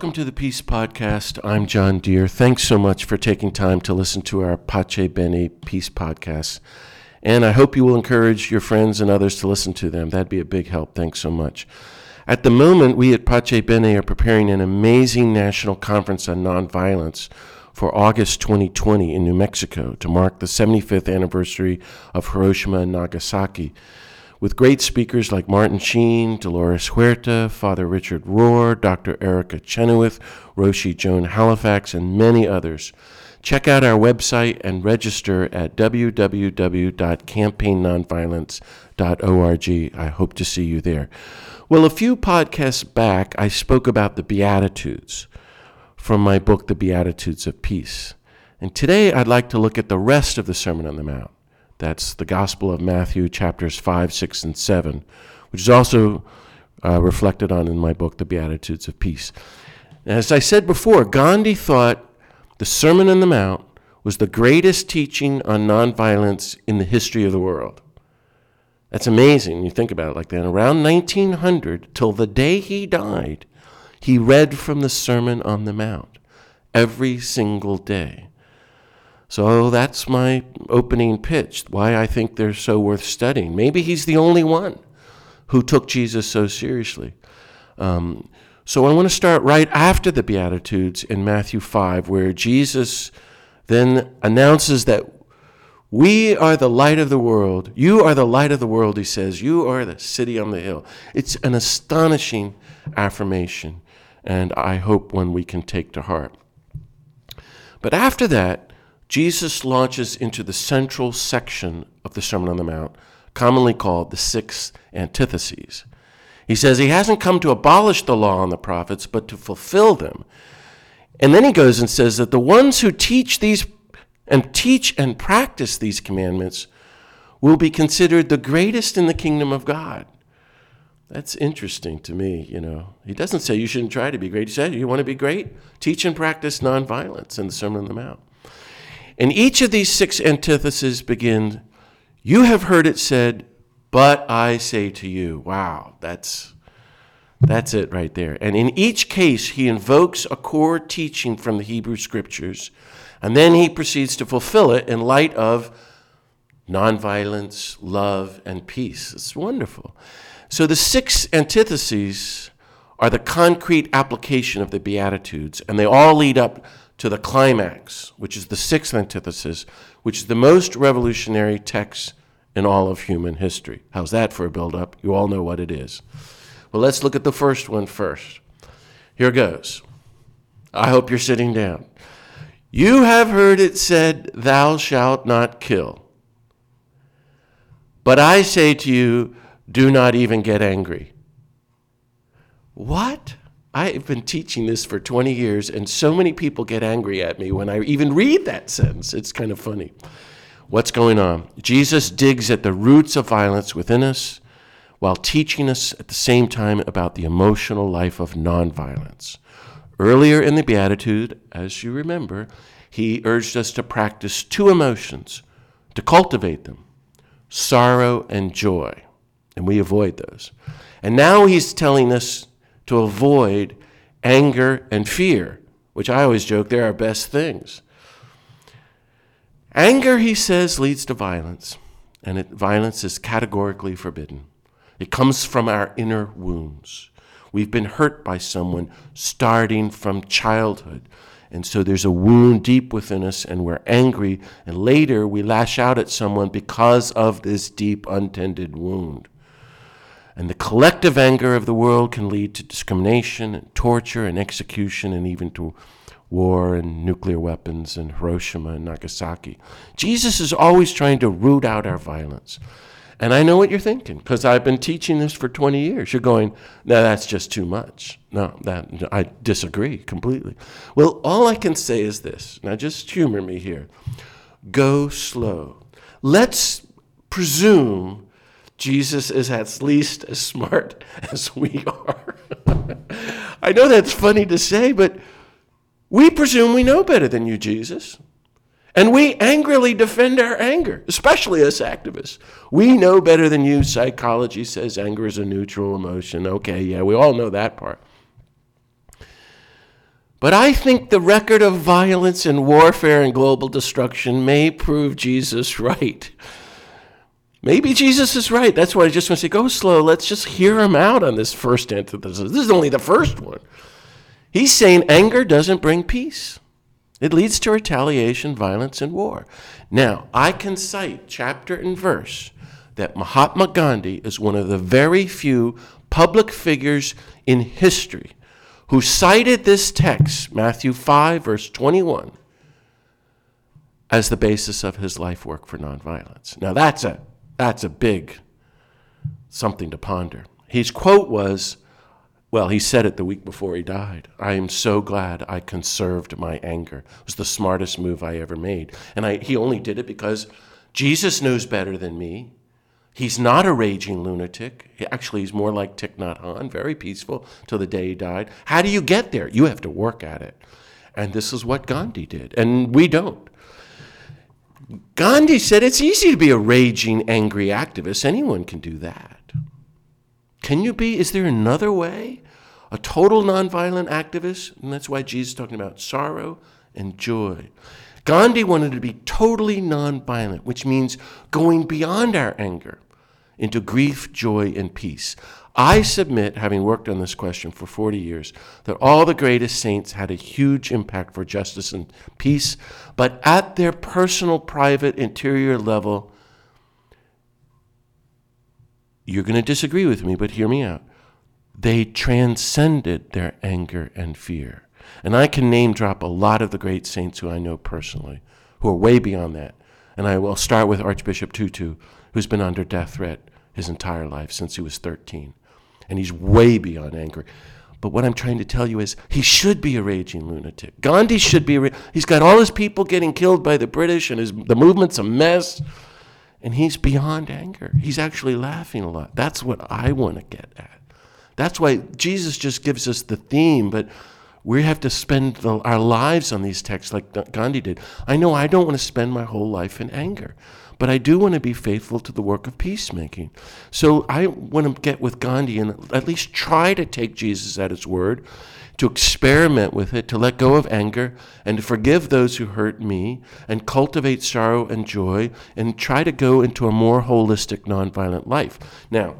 Welcome to the Peace Podcast. I'm John Dear. Thanks so much for taking time to listen to our Pace Bene Peace Podcast. And I hope you will encourage your friends and others to listen to them. That'd be a big help. Thanks so much. At the moment, we at Pace Bene are preparing an amazing national conference on nonviolence for August 2020 in New Mexico to mark the 75th anniversary of Hiroshima and Nagasaki with great speakers like Martin Sheen, Dolores Huerta, Father Richard Rohr, Dr. Erica Chenoweth, Roshi Joan Halifax, and many others. Check out our website and register at www.campaignonviolence.org. I hope to see you there. Well, a few podcasts back, I spoke about the Beatitudes from my book, The Beatitudes of Peace. And today I'd like to look at the rest of the Sermon on the Mount. That's the Gospel of Matthew, chapters 5, 6, and 7, which is also uh, reflected on in my book, The Beatitudes of Peace. as I said before, Gandhi thought the Sermon on the Mount was the greatest teaching on nonviolence in the history of the world. That's amazing. You think about it like that. Around 1900, till the day he died, he read from the Sermon on the Mount every single day. So that's my opening pitch, why I think they're so worth studying. Maybe he's the only one who took Jesus so seriously. Um, so I want to start right after the Beatitudes in Matthew 5, where Jesus then announces that we are the light of the world. You are the light of the world, he says. You are the city on the hill. It's an astonishing affirmation, and I hope one we can take to heart. But after that, Jesus launches into the central section of the Sermon on the Mount, commonly called the six antitheses. He says he hasn't come to abolish the law and the prophets, but to fulfill them. And then he goes and says that the ones who teach these and teach and practice these commandments will be considered the greatest in the kingdom of God. That's interesting to me, you know. He doesn't say you shouldn't try to be great. He says You want to be great? Teach and practice nonviolence in the Sermon on the Mount. And each of these six antitheses begins You have heard it said, but I say to you. Wow, that's that's it right there. And in each case, he invokes a core teaching from the Hebrew scriptures, and then he proceeds to fulfill it in light of nonviolence, love, and peace. It's wonderful. So the six antitheses are the concrete application of the Beatitudes, and they all lead up to the climax, which is the sixth antithesis, which is the most revolutionary text in all of human history. How's that for a build up? You all know what it is. Well, let's look at the first one first. Here goes. I hope you're sitting down. You have heard it said, Thou shalt not kill. But I say to you, do not even get angry. What? I've been teaching this for 20 years, and so many people get angry at me when I even read that sentence. It's kind of funny. What's going on? Jesus digs at the roots of violence within us while teaching us at the same time about the emotional life of nonviolence. Earlier in the Beatitude, as you remember, he urged us to practice two emotions, to cultivate them sorrow and joy. And we avoid those. And now he's telling us to avoid anger and fear, which I always joke they're our best things. Anger, he says, leads to violence, and it, violence is categorically forbidden. It comes from our inner wounds. We've been hurt by someone starting from childhood. And so there's a wound deep within us, and we're angry, and later we lash out at someone because of this deep, untended wound. And the collective anger of the world can lead to discrimination and torture and execution and even to war and nuclear weapons and Hiroshima and Nagasaki. Jesus is always trying to root out our violence. And I know what you're thinking because I've been teaching this for 20 years. You're going, no, that's just too much. No, that I disagree completely. Well, all I can say is this. Now, just humor me here. Go slow. Let's presume Jesus is at least as smart as we are. I know that's funny to say, but we presume we know better than you, Jesus. And we angrily defend our anger, especially us activists. We know better than you. Psychology says anger is a neutral emotion. Okay, yeah, we all know that part. But I think the record of violence and warfare and global destruction may prove Jesus right. Maybe Jesus is right. That's why I just want to say, go slow. Let's just hear him out on this first antithesis. This is only the first one. He's saying anger doesn't bring peace. It leads to retaliation, violence, and war. Now, I can cite chapter and verse that Mahatma Gandhi is one of the very few public figures in history who cited this text, Matthew 5, verse 21, as the basis of his life work for nonviolence. Now, that's a, that's a big something to ponder. His quote was, well, he said it the week before he died. I am so glad I conserved my anger. It was the smartest move I ever made. And I, he only did it because Jesus knows better than me. He's not a raging lunatic. He, actually, he's more like Thich Nhat Hanh, very peaceful till the day he died. How do you get there? You have to work at it. And this is what Gandhi did, and we don't. Gandhi said it's easy to be a raging, angry activist. Anyone can do that. Can you be? Is there another way? A total nonviolent activist? And that's why Jesus is talking about sorrow and joy. Gandhi wanted to be totally nonviolent, which means going beyond our anger into grief, joy, and peace. I submit, having worked on this question for 40 years, that all the greatest saints had a huge impact for justice and peace, but at their personal, private, interior level, you're going to disagree with me, but hear me out. They transcended their anger and fear. And I can name drop a lot of the great saints who I know personally, who are way beyond that. And I will start with Archbishop Tutu, who's been under death threat his entire life since he was 13. And he's way beyond anger. But what I'm trying to tell you is he should be a raging lunatic. Gandhi should be a he's got all his people getting killed by the British and his the movement's a mess. And he's beyond anger. He's actually laughing a lot. That's what I want to get at. That's why Jesus just gives us the theme, but we have to spend the, our lives on these texts like Gandhi did. I know I don't want to spend my whole life in anger, but I do want to be faithful to the work of peacemaking. So I want to get with Gandhi and at least try to take Jesus at his word, to experiment with it, to let go of anger, and to forgive those who hurt me, and cultivate sorrow and joy, and try to go into a more holistic, nonviolent life. Now,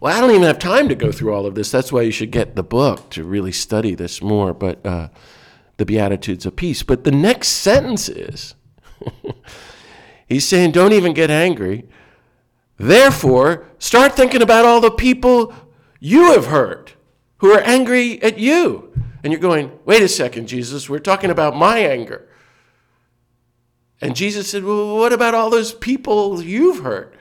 well, I don't even have time to go through all of this. That's why you should get the book to really study this more. But uh, the Beatitudes of Peace. But the next sentence is he's saying, don't even get angry. Therefore, start thinking about all the people you have hurt who are angry at you. And you're going, wait a second, Jesus, we're talking about my anger. And Jesus said, well, what about all those people you've hurt?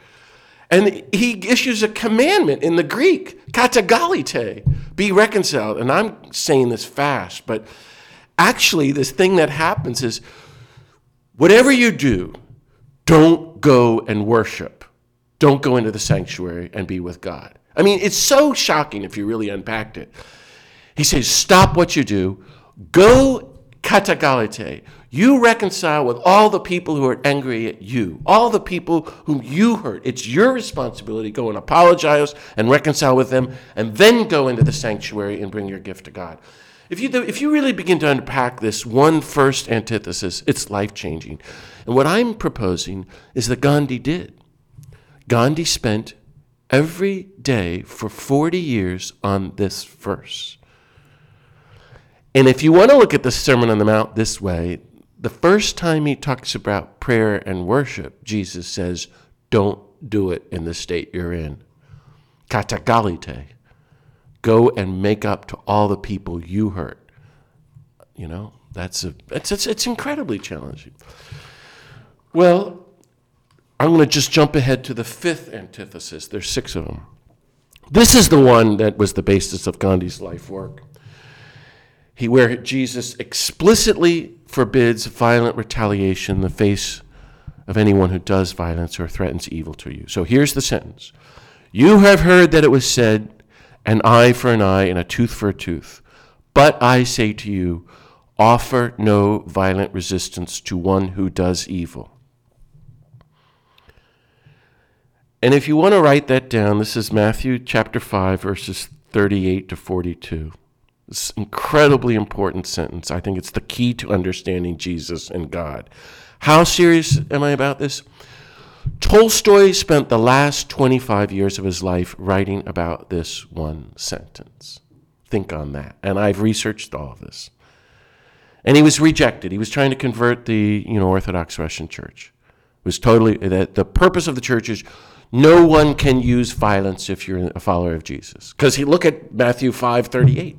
And he issues a commandment in the Greek, katagalite, be reconciled. And I'm saying this fast, but actually, this thing that happens is whatever you do, don't go and worship. Don't go into the sanctuary and be with God. I mean, it's so shocking if you really unpacked it. He says, stop what you do, go katagalite. You reconcile with all the people who are angry at you, all the people whom you hurt. It's your responsibility. Go and apologize and reconcile with them, and then go into the sanctuary and bring your gift to God. If you, if you really begin to unpack this one first antithesis, it's life changing. And what I'm proposing is that Gandhi did. Gandhi spent every day for 40 years on this verse. And if you want to look at the Sermon on the Mount this way, the first time he talks about prayer and worship, Jesus says, don't do it in the state you're in. Katagalite. Go and make up to all the people you hurt. You know, that's a it's it's, it's incredibly challenging. Well, I'm going to just jump ahead to the fifth antithesis. There's six of them. This is the one that was the basis of Gandhi's life work. He, where Jesus explicitly forbids violent retaliation in the face of anyone who does violence or threatens evil to you. So here's the sentence You have heard that it was said, an eye for an eye and a tooth for a tooth. But I say to you, offer no violent resistance to one who does evil. And if you want to write that down, this is Matthew chapter 5, verses 38 to 42. This incredibly important sentence. I think it's the key to understanding Jesus and God. How serious am I about this? Tolstoy spent the last 25 years of his life writing about this one sentence. Think on that. And I've researched all of this. And he was rejected. He was trying to convert the you know, Orthodox Russian Church. It was totally that the purpose of the church is no one can use violence if you're a follower of Jesus. Because he look at Matthew 5 38.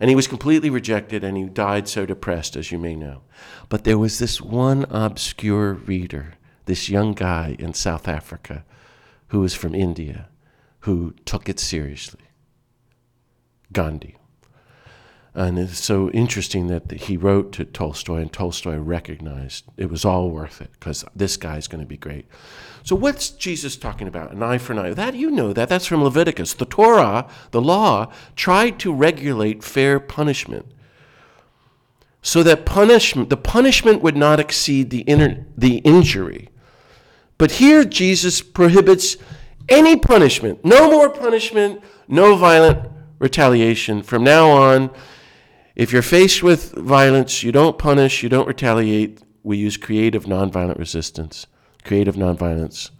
And he was completely rejected and he died so depressed, as you may know. But there was this one obscure reader, this young guy in South Africa who was from India, who took it seriously Gandhi. And it's so interesting that he wrote to Tolstoy, and Tolstoy recognized it was all worth it because this guy's going to be great. So, what's Jesus talking about? An eye for an eye. That you know that. That's from Leviticus. The Torah, the law, tried to regulate fair punishment so that punishment, the punishment would not exceed the, inner, the injury. But here, Jesus prohibits any punishment. No more punishment, no violent retaliation. From now on, if you're faced with violence, you don't punish, you don't retaliate. We use creative nonviolent resistance, creative nonviolence.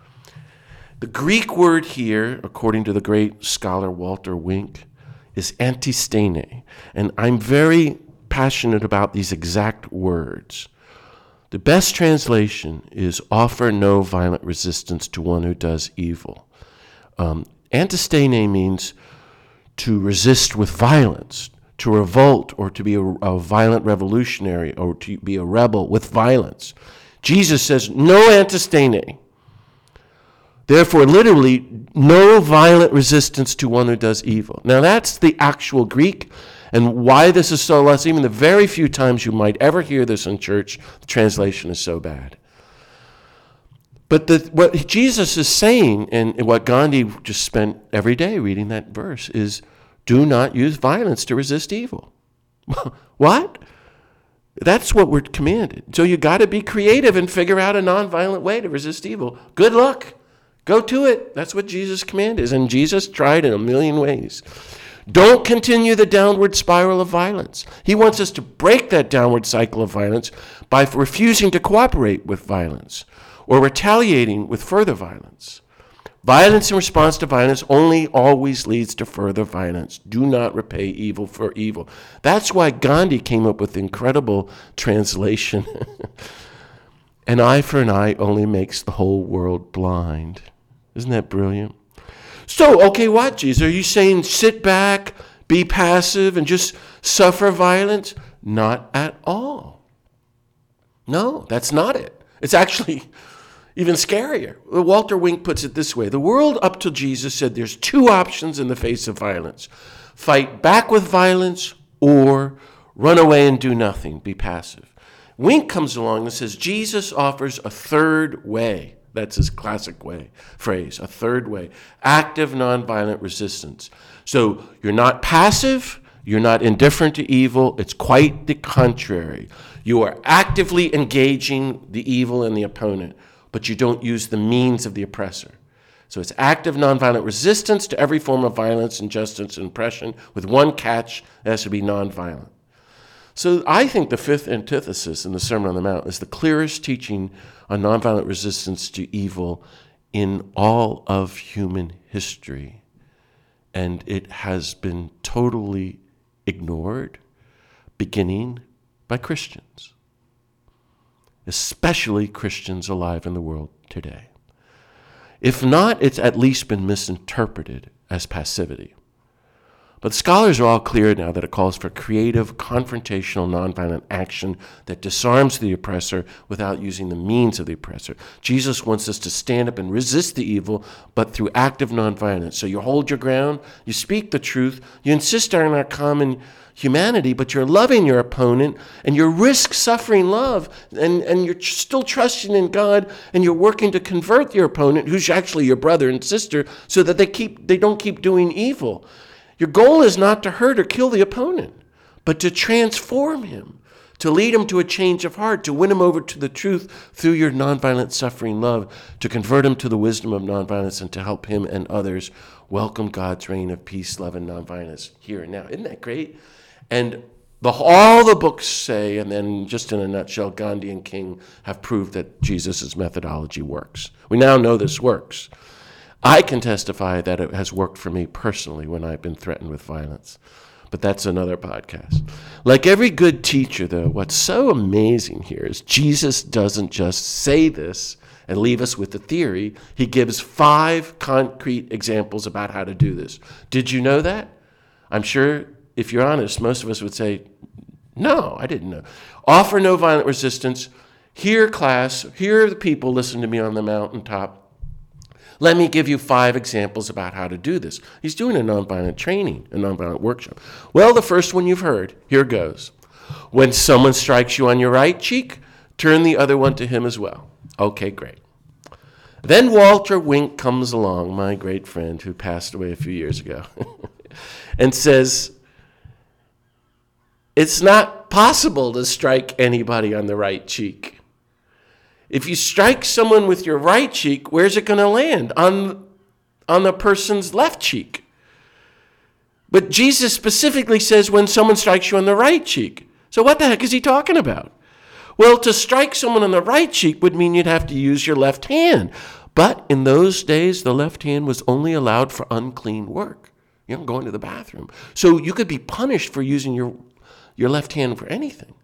The Greek word here, according to the great scholar Walter Wink, is antistene. And I'm very passionate about these exact words. The best translation is offer no violent resistance to one who does evil. Um, antistene means to resist with violence, to revolt or to be a, a, violent revolutionary or to be a rebel with violence. Jesus says, no antistene. Therefore, literally, no violent resistance to one who does evil. Now, that's the actual Greek. And why this is so less, even the very few times you might ever hear this in church, the translation is so bad. But the, what Jesus is saying, and what Gandhi just spent every day reading that verse, is do not use violence to resist evil. what? That's what we're commanded. So you got to be creative and figure out a nonviolent way to resist evil. Good luck. Go to it. That's what Jesus' command is. And Jesus tried in a million ways. Don't continue the downward spiral of violence. He wants us to break that downward cycle of violence by refusing to cooperate with violence or retaliating with further violence. Violence in response to violence only always leads to further violence. Do not repay evil for evil. That's why Gandhi came up with incredible translation. an eye for an eye only makes the whole world blind. Isn't that brilliant? So, okay, what, Jesus? Are you saying sit back, be passive, and just suffer violence? Not at all. No, that's not it. It's actually even scarier. Walter Wink puts it this way The world up to Jesus said there's two options in the face of violence fight back with violence or run away and do nothing, be passive. Wink comes along and says Jesus offers a third way. That's his classic way phrase, a third way. Active nonviolent resistance. So you're not passive, you're not indifferent to evil, it's quite the contrary. You are actively engaging the evil and the opponent but you don't use the means of the oppressor. So it's active nonviolent resistance to every form of violence, injustice, and oppression, with one catch it has to be nonviolent. So I think the fifth antithesis in the Sermon on the Mount is the clearest teaching on nonviolent resistance to evil in all of human history. And it has been totally ignored, beginning by Christians especially Christians alive in the world today. If not, it's at least been misinterpreted as passivity. But scholars are all clear now that it calls for creative, confrontational, nonviolent action that disarms the oppressor without using the means of the oppressor. Jesus wants us to stand up and resist the evil, but through active nonviolence. So you hold your ground, you speak the truth, you insist on our common humanity, but you're loving your opponent and you risk suffering love and, and you're still trusting in God and you're working to convert your opponent, who's actually your brother and sister, so that they keep they don't keep doing evil. Your goal is not to hurt or kill the opponent, but to transform him, to lead him to a change of heart, to win him over to the truth through your nonviolent suffering love, to convert him to the wisdom of nonviolence, and to help him and others welcome God's reign of peace, love, and nonviolence here and now. Isn't that great? And the, all the books say, and then just in a nutshell, Gandhi and King have proved that Jesus' methodology works. We now know this works. I can testify that it has worked for me personally when I've been threatened with violence. But that's another podcast. Like every good teacher, though, what's so amazing here is Jesus doesn't just say this and leave us with the theory. He gives five concrete examples about how to do this. Did you know that? I'm sure if you're honest, most of us would say, No, I didn't know. Offer no violent resistance. Here, class, here are the people listening to me on the mountaintop. Let me give you five examples about how to do this. He's doing a nonviolent training, a nonviolent workshop. Well, the first one you've heard, here goes. When someone strikes you on your right cheek, turn the other one to him as well. Okay, great. Then Walter Wink comes along, my great friend who passed away a few years ago, and says, it's not possible to strike anybody on the right cheek. If you strike someone with your right cheek, where's it going to land? On, on the person's left cheek. But Jesus specifically says when someone strikes you on the right cheek. So, what the heck is he talking about? Well, to strike someone on the right cheek would mean you'd have to use your left hand. But in those days, the left hand was only allowed for unclean work, you know, going to the bathroom. So you could be punished for using your your left hand for anything.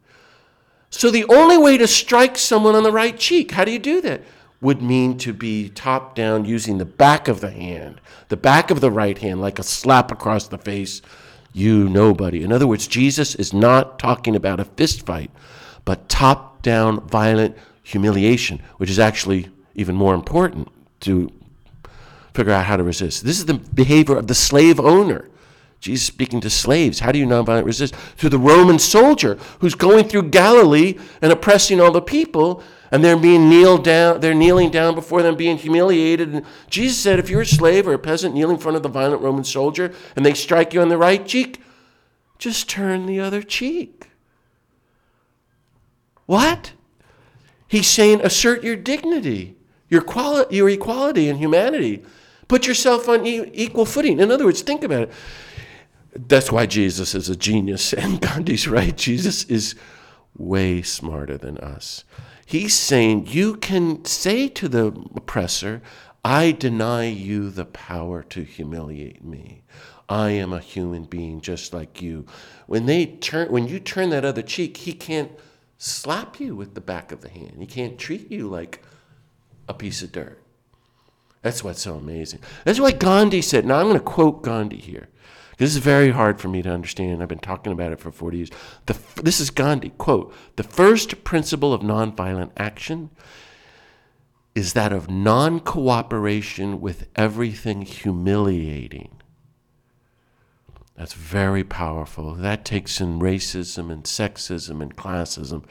So the only way to strike someone on the right cheek, how do you do that? Would mean to be top down using the back of the hand, the back of the right hand, like a slap across the face. You nobody. In other words, Jesus is not talking about a fist fight, but top down violent humiliation, which is actually even more important to figure out how to resist. This is the behavior of the slave owner. Jesus speaking to slaves. How do you nonviolent resist? To the Roman soldier who's going through Galilee and oppressing all the people, and they're being kneeled down, they're kneeling down before them, being humiliated. And Jesus said, if you're a slave or a peasant kneeling in front of the violent Roman soldier and they strike you on the right cheek, just turn the other cheek. What? He's saying assert your dignity, your, quali- your equality and humanity. Put yourself on equal footing. In other words, think about it. That's why Jesus is a genius. And Gandhi's right. Jesus is way smarter than us. He's saying you can say to the oppressor, I deny you the power to humiliate me. I am a human being just like you. When they turn when you turn that other cheek, he can't slap you with the back of the hand. He can't treat you like a piece of dirt. That's what's so amazing. That's why Gandhi said, now I'm going to quote Gandhi here. This is very hard for me to understand. I've been talking about it for 40 years. The, this is Gandhi, quote, the first principle of nonviolent action is that of non cooperation with everything humiliating. That's very powerful. That takes in racism and sexism and classism.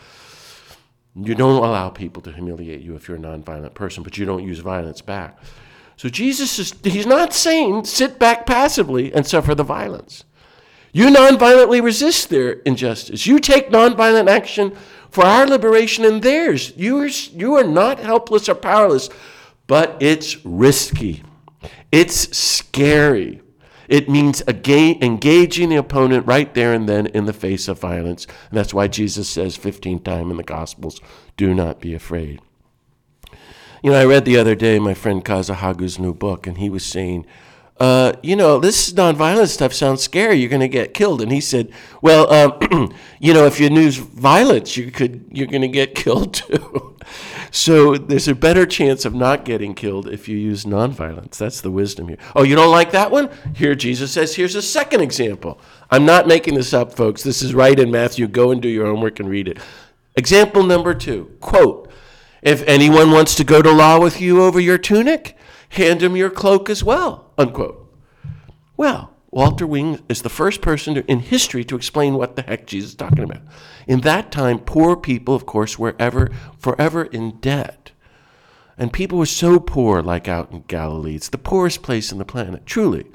You don't allow people to humiliate you if you're a nonviolent person, but you don't use violence back. So Jesus is he's not saying sit back passively and suffer the violence. You nonviolently resist their injustice. You take nonviolent action for our liberation and theirs. You are, you are not helpless or powerless, but it's risky. It's scary. It means engaging the opponent right there and then in the face of violence. And that's why Jesus says 15 times in the Gospels, do not be afraid. You know, I read the other day my friend Kazu Haga's new book, and he was saying, uh, you know, this nonviolent stuff sounds scary. You're going to get killed. And he said, well, um, you know, if you use violence, you could, you're going to get killed too. so there's a better chance of not getting killed if you use nonviolence. That's the wisdom here. Oh, you don't like that one? Here, Jesus says, here's a second example. I'm not making this up, folks. This is right in Matthew. Go and do your homework and read it. Example number two, quote, if anyone wants to go to law with you over your tunic, hand him your cloak as well. Unquote. Well, Walter Wink is the first person to, in history to explain what the heck Jesus is talking about. In that time, poor people, of course, were ever forever in debt. And people were so poor, like out in Galilee. It's the poorest place on the planet, truly.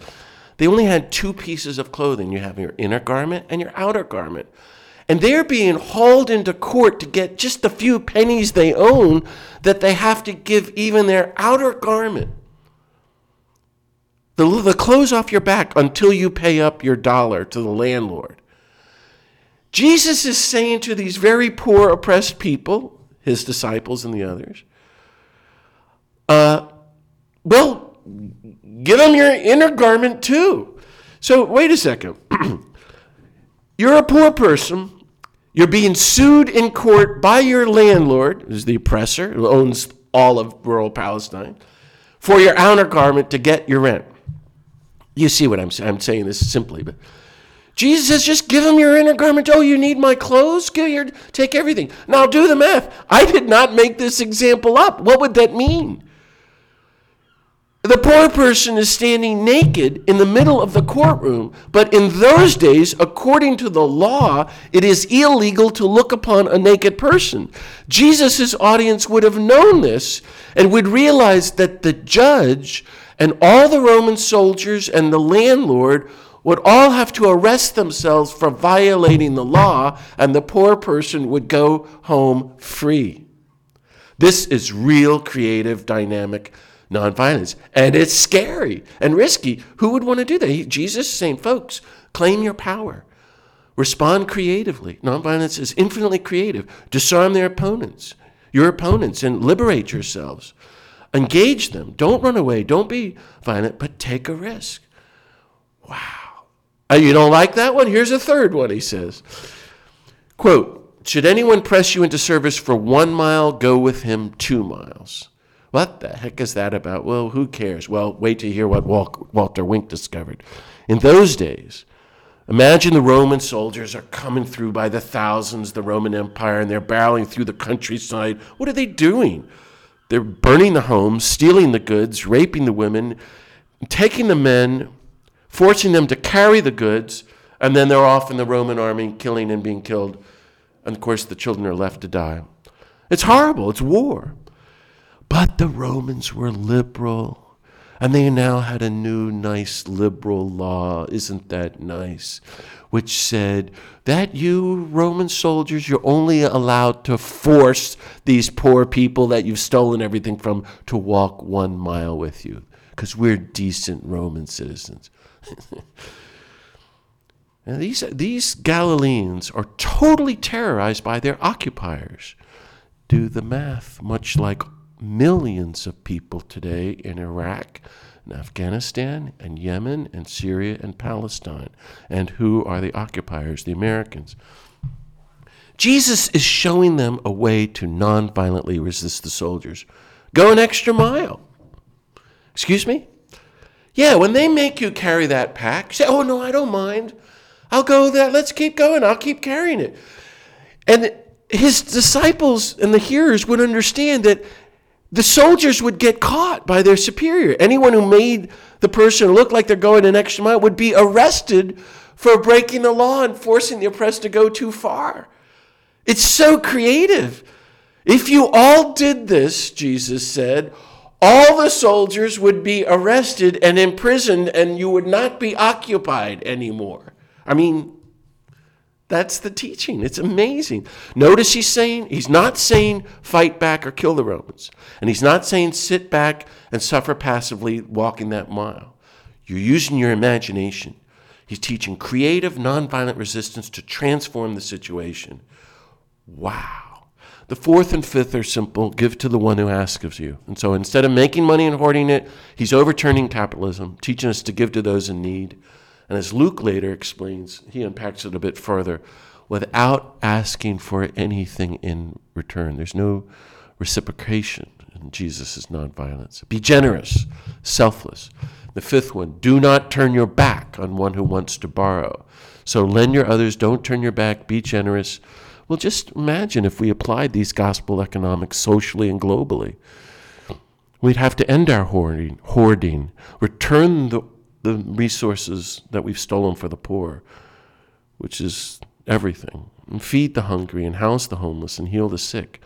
They only had two pieces of clothing. You have your inner garment and your outer garment. And they're being hauled into court to get just the few pennies they own that they have to give even their outer garment. The, the clothes off your back until you pay up your dollar to the landlord. Jesus is saying to these very poor, oppressed people, his disciples and the others, uh, well, give them your inner garment too. So, wait a second. You're a poor person. You're being sued in court by your landlord, who's the oppressor, who owns all of rural Palestine, for your outer garment to get your rent. You see what I'm saying? I'm saying this simply, but Jesus says, just give him your inner garment. Oh, you need my clothes? Give your, take everything. Now do the math. I did not make this example up. What would that mean? The poor person is standing naked in the middle of the courtroom, but in those days, according to the law, it is illegal to look upon a naked person. Jesus' audience would have known this and would realize that the judge and all the Roman soldiers and the landlord would all have to arrest themselves for violating the law, and the poor person would go home free. This is real creative, dynamic nonviolence. And it's scary and risky. Who would want to do that? He, Jesus is saying, folks, claim your power. Respond creatively. Nonviolence is infinitely creative. Disarm their opponents, your opponents, and liberate yourselves. Engage them. Don't run away. Don't be violent, but take a risk. Wow. Uh, you don't like that one? Here's a third one, he says. Quote, should anyone press you into service for one mile, go with him two miles. What the heck is that about? Well, who cares? Well, wait to hear what Walter Wink discovered. In those days, imagine the Roman soldiers are coming through by the thousands, the Roman Empire, and they're barreling through the countryside. What are they doing? They're burning the homes, stealing the goods, raping the women, taking the men, forcing them to carry the goods, and then they're off in the Roman army, killing and being killed. And of course, the children are left to die. It's horrible. It's war. But the Romans were liberal. And they now had a new, nice liberal law. Isn't that nice? Which said that you, Roman soldiers, you're only allowed to force these poor people that you've stolen everything from to walk one mile with you. Because we're decent Roman citizens. and these, these Galileans are totally terrorized by their occupiers. Do the math, much like millions of people today in Iraq and Afghanistan and Yemen and Syria and Palestine. And who are the occupiers? The Americans. Jesus is showing them a way to non-violently resist the soldiers. Go an extra mile. Excuse me? Yeah, when they make you carry that pack, say, oh, no, I don't mind. I'll go there. Let's keep going. I'll keep carrying it. And his disciples and the hearers would understand that the soldiers would get caught by their superior. Anyone who made the person look like they're going an extra mile would be arrested for breaking the law and forcing the oppressed to go too far. It's so creative. If you all did this, Jesus said, all the soldiers would be arrested and imprisoned, and you would not be occupied anymore. I mean, that's the teaching. It's amazing. Notice he's saying, he's not saying fight back or kill the Romans. And he's not saying sit back and suffer passively walking that mile. You're using your imagination. He's teaching creative, nonviolent resistance to transform the situation. Wow. The fourth and fifth are simple give to the one who asks of you. And so instead of making money and hoarding it, he's overturning capitalism, teaching us to give to those in need. And as Luke later explains, he unpacks it a bit further without asking for anything in return. There's no reciprocation in Jesus' nonviolence. Be generous, selfless. The fifth one, do not turn your back on one who wants to borrow. So lend your others, don't turn your back, be generous. Well, just imagine if we applied these gospel economics socially and globally. We'd have to end our hoarding, hoarding return the the resources that we've stolen for the poor, which is everything, and feed the hungry, and house the homeless, and heal the sick,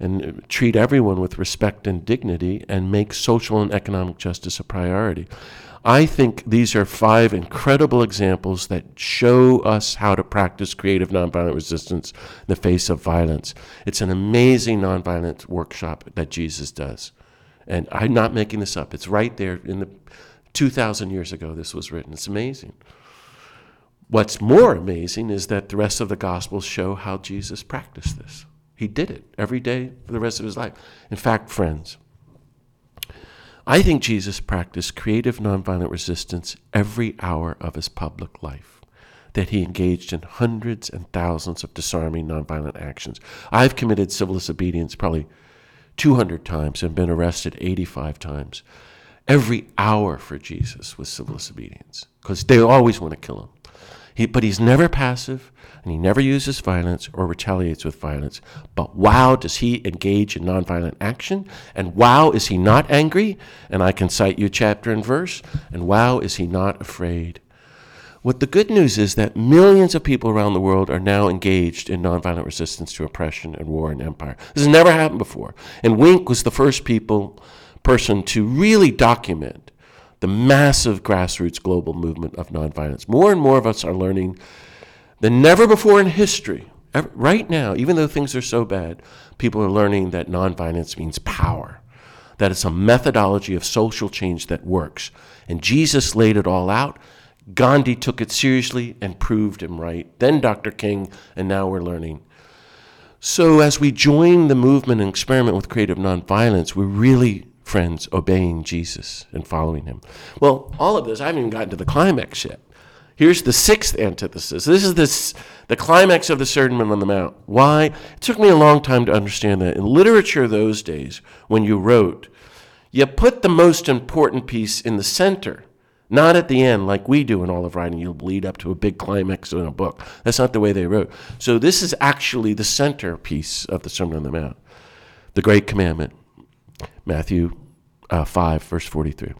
and uh, treat everyone with respect and dignity, and make social and economic justice a priority. I think these are five incredible examples that show us how to practice creative nonviolent resistance in the face of violence. It's an amazing nonviolent workshop that Jesus does. And I'm not making this up. It's right there in the 2,000 years ago, this was written. It's amazing. What's more amazing is that the rest of the Gospels show how Jesus practiced this. He did it every day for the rest of his life. In fact, friends, I think Jesus practiced creative nonviolent resistance every hour of his public life, that he engaged in hundreds and thousands of disarming nonviolent actions. I've committed civil disobedience probably 200 times and been arrested 85 times. Every hour for Jesus was civil disobedience because they always want to kill him. He, but he's never passive and he never uses violence or retaliates with violence. But wow, does he engage in nonviolent action? And wow, is he not angry? And I can cite you chapter and verse. And wow, is he not afraid? What the good news is that millions of people around the world are now engaged in nonviolent resistance to oppression and war and empire. This has never happened before. And Wink was the first people person to really document the massive grassroots global movement of nonviolence. More and more of us are learning than never before in history. Right now, even though things are so bad, people are learning that nonviolence means power, that it's a methodology of social change that works. And Jesus laid it all out. Gandhi took it seriously and proved him right. Then Dr. King, and now we're learning. So, as we join the movement and experiment with creative nonviolence, we're really, friends, obeying Jesus and following him. Well, all of this, I haven't even gotten to the climax yet. Here's the sixth antithesis. This is this, the climax of the Sermon on the Mount. Why? It took me a long time to understand that. In literature those days, when you wrote, you put the most important piece in the center, not at the end like we do in all of writing. You'll lead up to a big climax in a book. That's not the way they wrote. So this is actually the center piece of the Sermon on the Mount, the Great Commandment, Matthew uh, 5, verse 43.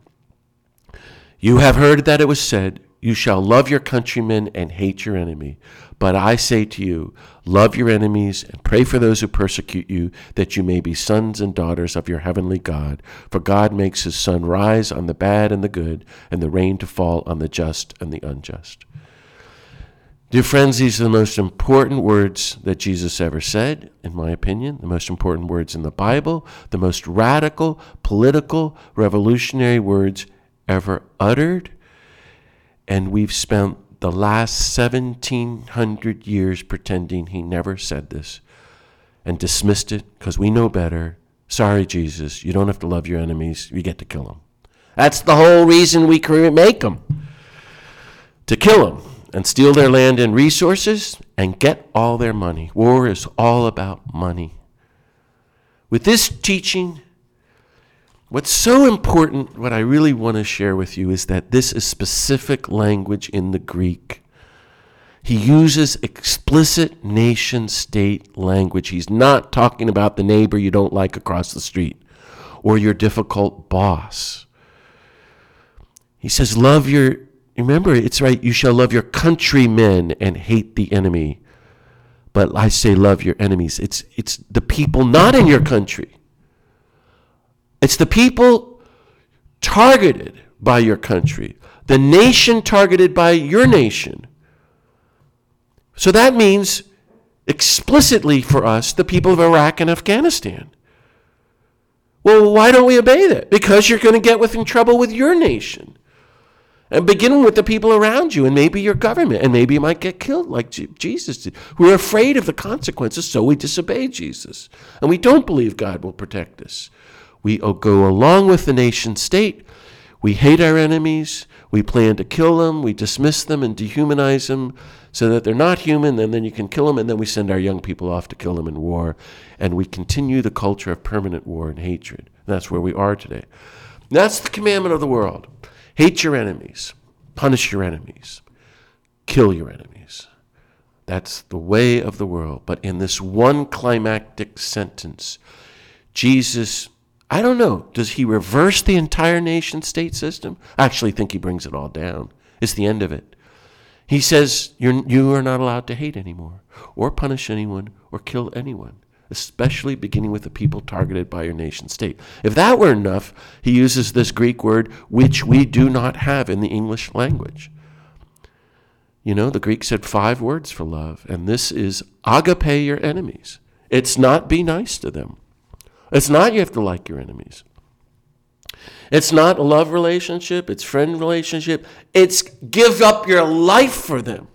You have heard that it was said, you shall love your countrymen and hate your enemy. But I say to you, love your enemies and pray for those who persecute you, that you may be sons and daughters of your heavenly God. For God makes his sun rise on the bad and the good, and the rain to fall on the just and the unjust. Dear friends, these are the most important words that Jesus ever said, in my opinion, the most important words in the Bible, the most radical, political, revolutionary words ever uttered and we've spent the last 1700 years pretending he never said this and dismissed it because we know better. Sorry, Jesus, you don't have to love your enemies, you get to kill them. That's the whole reason we make them to kill them and steal their land and resources and get all their money. War is all about money. With this teaching, What's so important, what I really want to share with you, is that this is specific language in the Greek. He uses explicit nation state language. He's not talking about the neighbor you don't like across the street or your difficult boss. He says, Love your, remember, it's right, you shall love your countrymen and hate the enemy. But I say, love your enemies. It's, it's the people not in your country. It's the people targeted by your country, the nation targeted by your nation. So that means explicitly for us, the people of Iraq and Afghanistan. Well, why don't we obey that? Because you're going to get in trouble with your nation. And beginning with the people around you and maybe your government, and maybe you might get killed like Jesus did. We're afraid of the consequences, so we disobey Jesus. And we don't believe God will protect us. We go along with the nation state. We hate our enemies. We plan to kill them. We dismiss them and dehumanize them so that they're not human. And then you can kill them. And then we send our young people off to kill them in war. And we continue the culture of permanent war and hatred. That's where we are today. That's the commandment of the world hate your enemies, punish your enemies, kill your enemies. That's the way of the world. But in this one climactic sentence, Jesus I don't know. Does he reverse the entire nation state system? I actually think he brings it all down. It's the end of it. He says you're, you are not allowed to hate anymore, or punish anyone, or kill anyone. Especially beginning with the people targeted by your nation state. If that were enough, he uses this Greek word, which we do not have in the English language. You know, the Greek said five words for love, and this is agape your enemies. It's not be nice to them. It's not you have to like your enemies. It's not a love relationship, it's friend relationship. It's give up your life for them.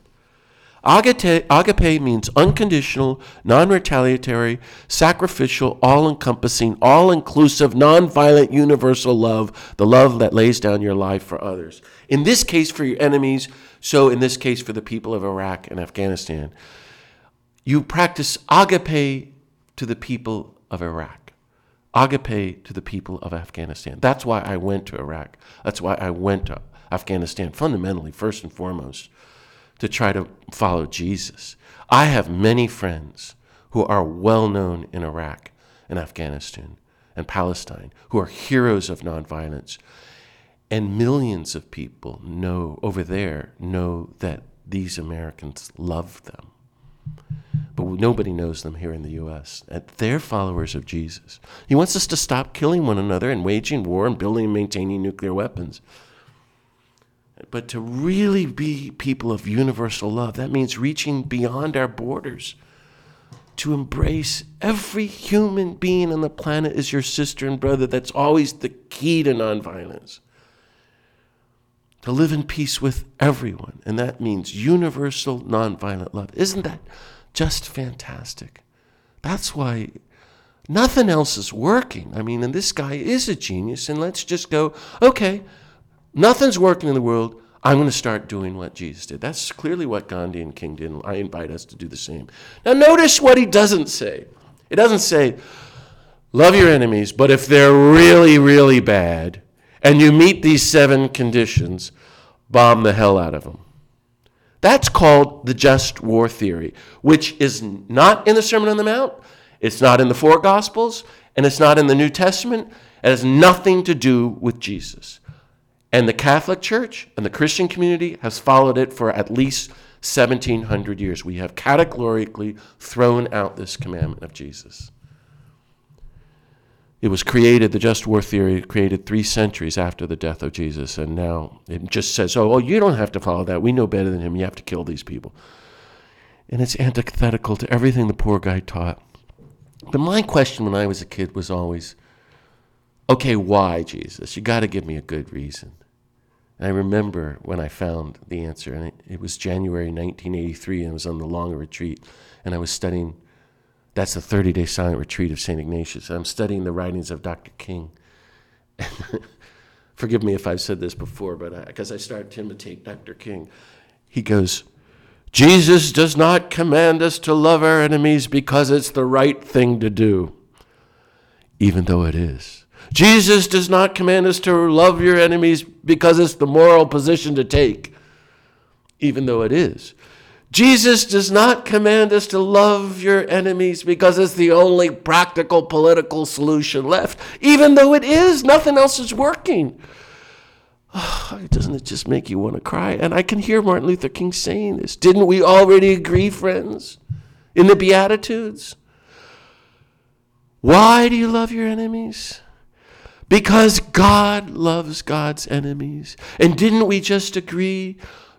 Agape, means unconditional, non retaliatory, sacrificial, all encompassing, all inclusive, non violent, universal love, the love that lays down your life for others. In this case, for your enemies, so in this case, for the people of Iraq and Afghanistan. You practice agape to the people of Iraq, agape to the people of Afghanistan. That's why I went to Iraq. That's why I went to Afghanistan, fundamentally, first and foremost to try to follow Jesus. I have many friends who are well known in Iraq and Afghanistan and Palestine who are heroes of nonviolence. And millions of people know over there know that these Americans love them. But nobody knows them here in the U.S. They're followers of Jesus. He wants us to stop killing one another and waging war and building and maintaining nuclear weapons but to really be people of universal love, that means reaching beyond our borders to embrace every human being on the planet as your sister and brother. That's always the key to nonviolence. To live in peace with everyone, and that means universal nonviolent love. Isn't that just fantastic? That's why nothing else is working. I mean, and this guy is a genius, and let's just go, okay, Nothing's working in the world. I'm going to start doing what Jesus did. That's clearly what Gandhi and King did. I invite us to do the same. Now, notice what he doesn't say. It doesn't say, love your enemies, but if they're really, really bad and you meet these seven conditions, bomb the hell out of them. That's called the just war theory, which is not in the Sermon on the Mount, it's not in the four Gospels, and it's not in the New Testament. It has nothing to do with Jesus. And the Catholic Church and the Christian community has followed it for at least 1700 years. We have categorically thrown out this commandment of Jesus. It was created, the just war theory created three centuries after the death of Jesus, and now it just says, oh, well, you don't have to follow that. We know better than him. You have to kill these people. And it's antithetical to everything the poor guy taught. But my question when I was a kid was always, okay, why, Jesus? You got to give me a good reason. I remember when I found the answer, and it, it was January 1983, and I was on the longer retreat, and I was studying. That's the 30 day silent retreat of St. Ignatius. I'm studying the writings of Dr. King. Forgive me if I've said this before, but because I, I started to imitate Dr. King. He goes, Jesus does not command us to love our enemies because it's the right thing to do, even though it is. Jesus does not command us to love your enemies because it's the moral position to take, even though it is. Jesus does not command us to love your enemies because it's the only practical political solution left, even though it is. Nothing else is working. Oh, doesn't it just make you want to cry? And I can hear Martin Luther King saying this. Didn't we already agree, friends, in the Beatitudes? Why do you love your enemies? Because God loves God's enemies. And didn't we just agree?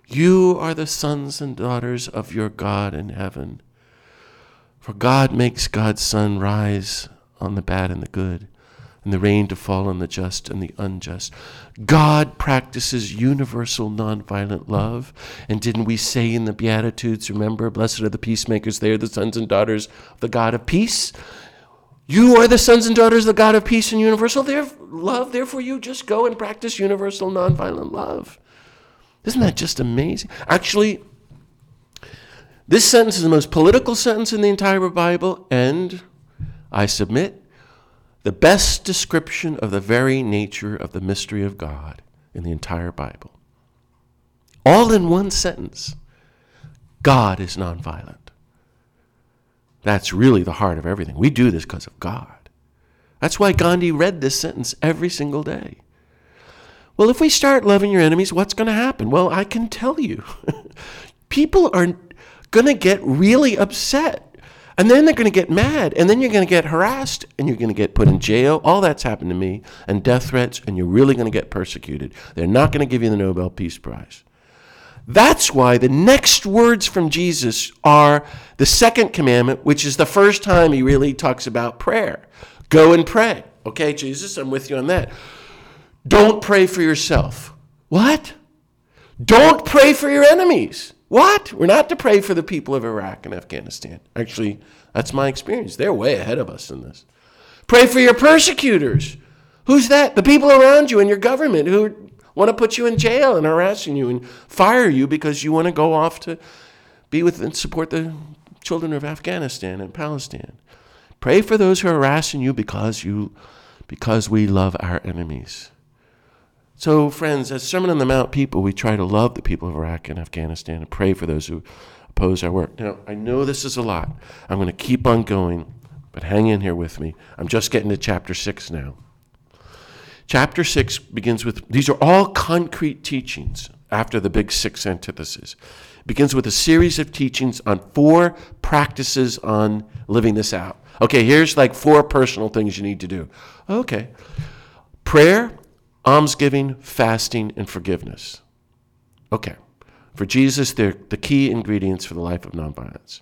You are the sons and daughters of your God in heaven. For God makes God's sun rise on the bad and the good, and the rain to fall on the just and the unjust. God practices universal nonviolent love. And didn't we say in the Beatitudes, remember, blessed are the peacemakers, they are the sons and daughters of the God of peace? You are the sons and daughters of the God of peace and universal love. Therefore, you just go and practice universal nonviolent love. Isn't that just amazing? Actually, this sentence is the most political sentence in the entire Bible, and I submit the best description of the very nature of the mystery of God in the entire Bible. All in one sentence God is nonviolent. That's really the heart of everything. We do this because of God. That's why Gandhi read this sentence every single day. Well, if we start loving your enemies, what's going to happen? Well, I can tell you. People are going to get really upset. And then they're going to get mad, and then you're going to get harassed, and you're going to get put in jail. All that's happened to me, and death threats, and you're really going to get persecuted. They're not going to give you the Nobel Peace Prize. That's why the next words from Jesus are the second commandment, which is the first time he really talks about prayer. Go and pray. Okay, Jesus, I'm with you on that. Don't pray for yourself. What? Don't pray for your enemies. What? We're not to pray for the people of Iraq and Afghanistan. Actually, that's my experience. They're way ahead of us in this. Pray for your persecutors. Who's that? The people around you and your government who want to put you in jail and harassing you and fire you because you want to go off to be with and support the children of Afghanistan and Palestine. Pray for those who are harassing you because you because we love our enemies. So, friends, as Sermon on the Mount people, we try to love the people of Iraq and Afghanistan and pray for those who oppose our work. Now, I know this is a lot. I'm going to keep on going, but hang in here with me. I'm just getting to chapter 6 now. Chapter 6 begins with these are all concrete teachings after the big six antitheses. It begins with a series of teachings on four practices on living this out. Okay, here's like four personal things you need to do. Okay. Prayer, almsgiving, fasting, and forgiveness. Okay. For Jesus, they're the key ingredients for the life of nonviolence.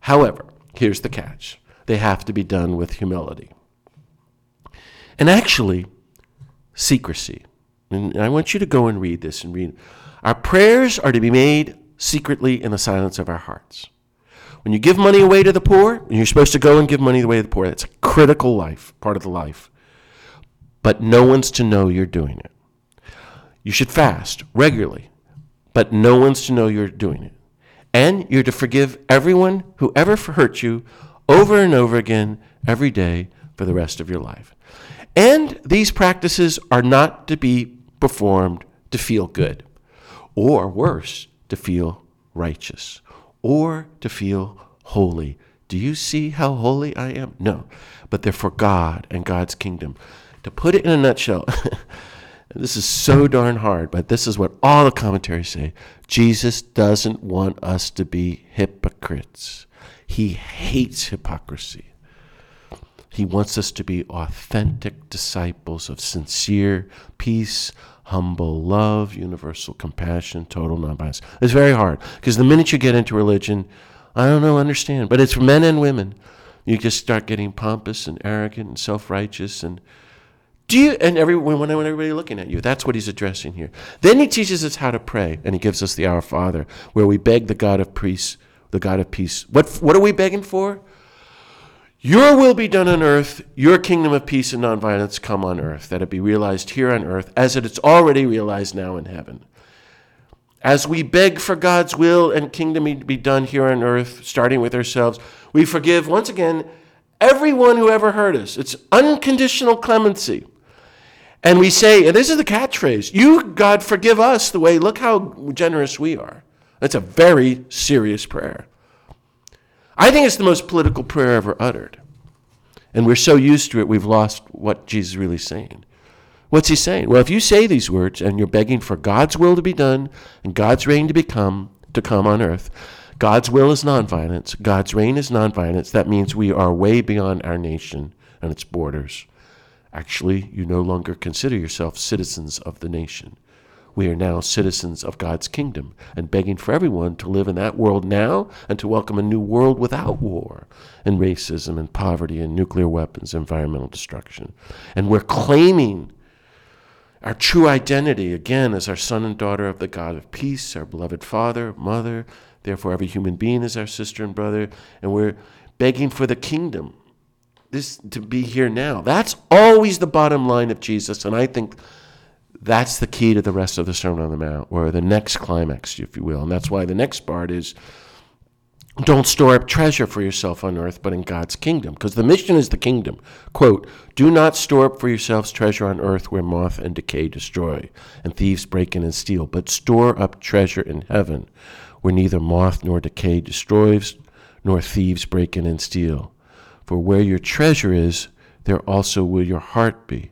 However, here's the catch they have to be done with humility. And actually, secrecy. And I want you to go and read this and read. Our prayers are to be made secretly in the silence of our hearts. When you give money away to the poor, you're supposed to go and give money away to the poor. That's a critical life, part of the life. But no one's to know you're doing it. You should fast regularly, but no one's to know you're doing it. And you're to forgive everyone who ever hurt you over and over again every day for the rest of your life. And these practices are not to be performed to feel good, or worse, to feel righteous, or to feel holy. Do you see how holy I am? No, but they're for God and God's kingdom. To put it in a nutshell, this is so darn hard, but this is what all the commentaries say Jesus doesn't want us to be hypocrites, He hates hypocrisy. He wants us to be authentic disciples of sincere peace, humble love, universal compassion, total nonviolence. It's very hard because the minute you get into religion, I don't know, understand, but it's for men and women. You just start getting pompous and arrogant and self righteous and do you and everyone when everybody looking at you that's what he's addressing here then he teaches us how to pray and he gives us the our father where we beg the god of peace the god of peace what what are we begging for your will be done on earth, your kingdom of peace and nonviolence come on earth, that it be realized here on earth as it is already realized now in heaven. As we beg for God's will and kingdom to be done here on earth, starting with ourselves, we forgive once again everyone who ever hurt us. It's unconditional clemency. And we say, and this is the catchphrase, you, God, forgive us the way, look how generous we are. That's a very serious prayer. I think it's the most political prayer ever uttered. And we're so used to it, we've lost what Jesus is really saying. What's he saying? Well, if you say these words and you're begging for God's will to be done and God's reign to become to come on earth, God's will is nonviolence, God's reign is nonviolence. That means we are way beyond our nation and its borders. Actually, you no longer consider yourself citizens of the nation. We are now citizens of God's kingdom and begging for everyone to live in that world now and to welcome a new world without war and racism and poverty and nuclear weapons, environmental destruction. And we're claiming our true identity again as our son and daughter of the God of peace, our beloved father, mother. Therefore, every human being is our sister and brother. And we're begging for the kingdom this to be here now. That's always the bottom line of Jesus. And I think that's the key to the rest of the Sermon on the Mount, or the next climax, if you will. And that's why the next part is don't store up treasure for yourself on earth, but in God's kingdom. Because the mission is the kingdom. Quote, Do not store up for yourselves treasure on earth where moth and decay destroy, and thieves break in and steal, but store up treasure in heaven where neither moth nor decay destroys, nor thieves break in and steal. For where your treasure is, there also will your heart be.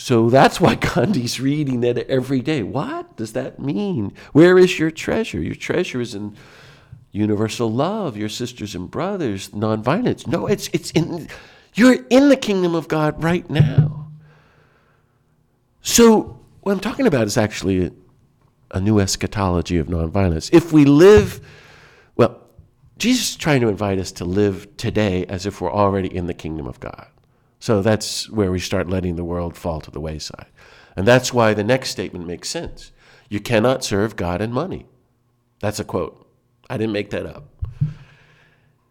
So that's why Gandhi's reading that every day. What does that mean? Where is your treasure? Your treasure is in universal love, your sisters and brothers, nonviolence. No, it's it's in you're in the kingdom of God right now. So what I'm talking about is actually a, a new eschatology of nonviolence. If we live well, Jesus is trying to invite us to live today as if we're already in the kingdom of God. So that's where we start letting the world fall to the wayside. And that's why the next statement makes sense. You cannot serve God and money. That's a quote. I didn't make that up.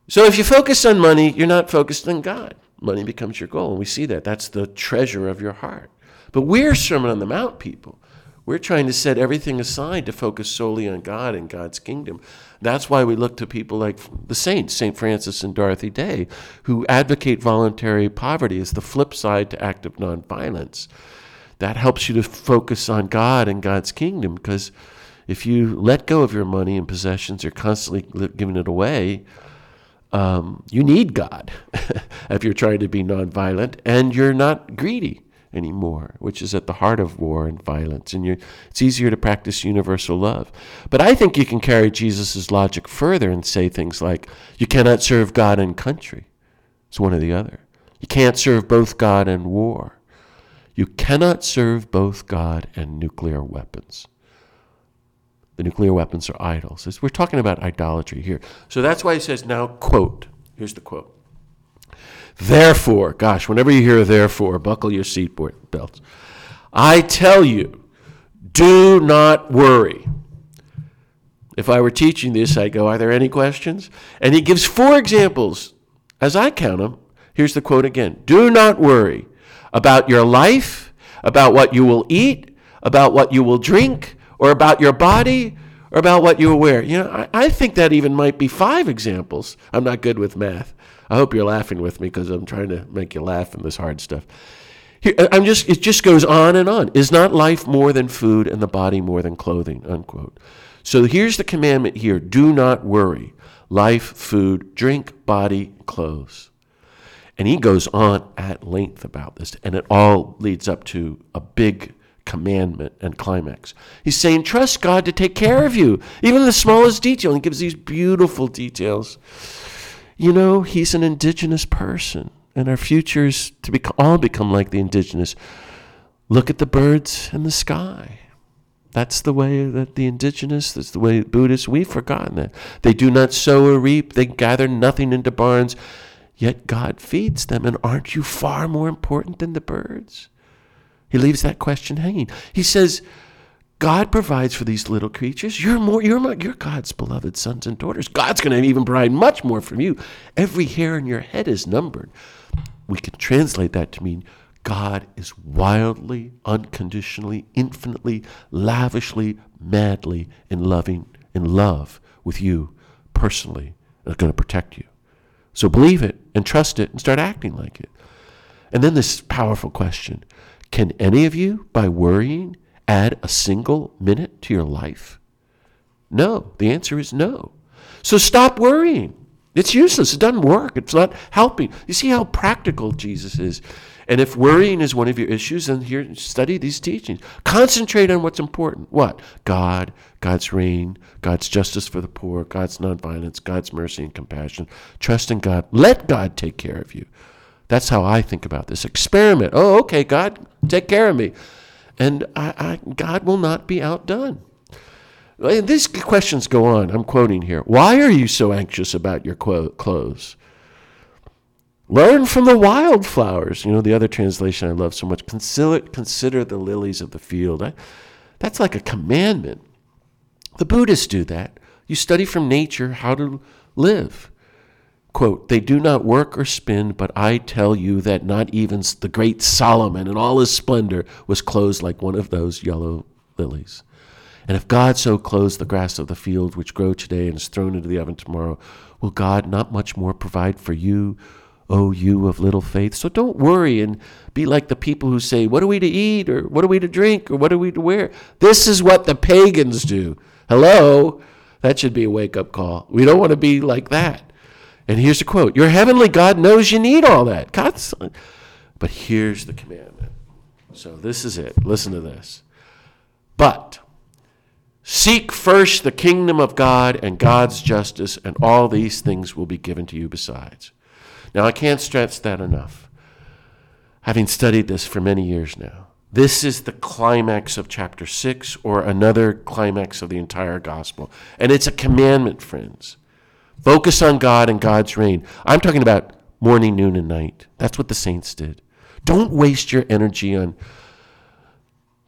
So if you focus on money, you're not focused on God. Money becomes your goal. And we see that. That's the treasure of your heart. But we're Sermon on the Mount people. We're trying to set everything aside to focus solely on God and God's kingdom. That's why we look to people like the saints, St. Francis and Dorothy Day, who advocate voluntary poverty as the flip side to active nonviolence. That helps you to focus on God and God's kingdom because if you let go of your money and possessions, you're constantly giving it away. Um, you need God if you're trying to be nonviolent, and you're not greedy anymore, which is at the heart of war and violence. And it's easier to practice universal love. But I think you can carry Jesus' logic further and say things like, you cannot serve God and country. It's one or the other. You can't serve both God and war. You cannot serve both God and nuclear weapons. The nuclear weapons are idols. We're talking about idolatry here. So that's why he says, now, quote. Here's the quote. Therefore, gosh, whenever you hear therefore, buckle your seatbelt belts. I tell you, do not worry. If I were teaching this, I'd go, Are there any questions? And he gives four examples. As I count them, here's the quote again Do not worry about your life, about what you will eat, about what you will drink, or about your body, or about what you will wear. You know, I, I think that even might be five examples. I'm not good with math. I hope you're laughing with me because I'm trying to make you laugh in this hard stuff. Here, uh, I'm just, it just goes on and on. Is not life more than food and the body more than clothing? Unquote. So here's the commandment here do not worry. Life, food, drink, body, clothes. And he goes on at length about this, and it all leads up to a big commandment and climax. He's saying, trust God to take care of you, even the smallest detail. And he gives these beautiful details you know, he's an indigenous person, and our future is to be, all become like the indigenous. Look at the birds in the sky. That's the way that the indigenous, that's the way Buddhists, we've forgotten that. They do not sow or reap, they gather nothing into barns, yet God feeds them. And aren't you far more important than the birds? He leaves that question hanging. He says, God provides for these little creatures. You're more, you're, more, you're God's beloved sons and daughters. God's going to even provide much more from you. Every hair in your head is numbered. We can translate that to mean God is wildly, unconditionally, infinitely, lavishly, madly in loving, in love with you personally, and going to protect you. So believe it and trust it and start acting like it. And then this powerful question: Can any of you, by worrying, add a single minute to your life? No. The answer is no. So stop worrying. It's useless. It doesn't work. It's not helping. You see how practical Jesus is. And if worrying is one of your issues, then here study these teachings. Concentrate on what's important. What? God, God's reign, God's justice for the poor, God's nonviolence, God's mercy and compassion. Trust in God. Let God take care of you. That's how I think about this. Experiment. Oh, okay, God, take care of me and I, I, God will not be outdone. And these questions go on. I'm quoting here. Why are you so anxious about your clothes? Learn from the wildflowers. You know, the other translation I love so much. Consider, consider the lilies of the field. I, that's like a commandment. The Buddhists do that. You study from nature how to live. Quote, they do not work or spin, but I tell you that not even the great Solomon in all his splendor was clothed like one of those yellow lilies. And if God so clothes the grass of the field, which grow today and is thrown into the oven tomorrow, will God not much more provide for you, O you of little faith? So don't worry and be like the people who say, What are we to eat? or What are we to drink? or What are we to wear? This is what the pagans do. Hello? That should be a wake up call. We don't want to be like that. And here's the quote Your heavenly God knows you need all that. God's, but here's the commandment. So this is it. Listen to this. But Seek first the kingdom of God and God's justice, and all these things will be given to you besides. Now, I can't stress that enough, having studied this for many years now. This is the climax of chapter 6, or another climax of the entire gospel. And it's a commandment, friends. Focus on God and God's reign. I'm talking about morning, noon, and night. That's what the saints did. Don't waste your energy on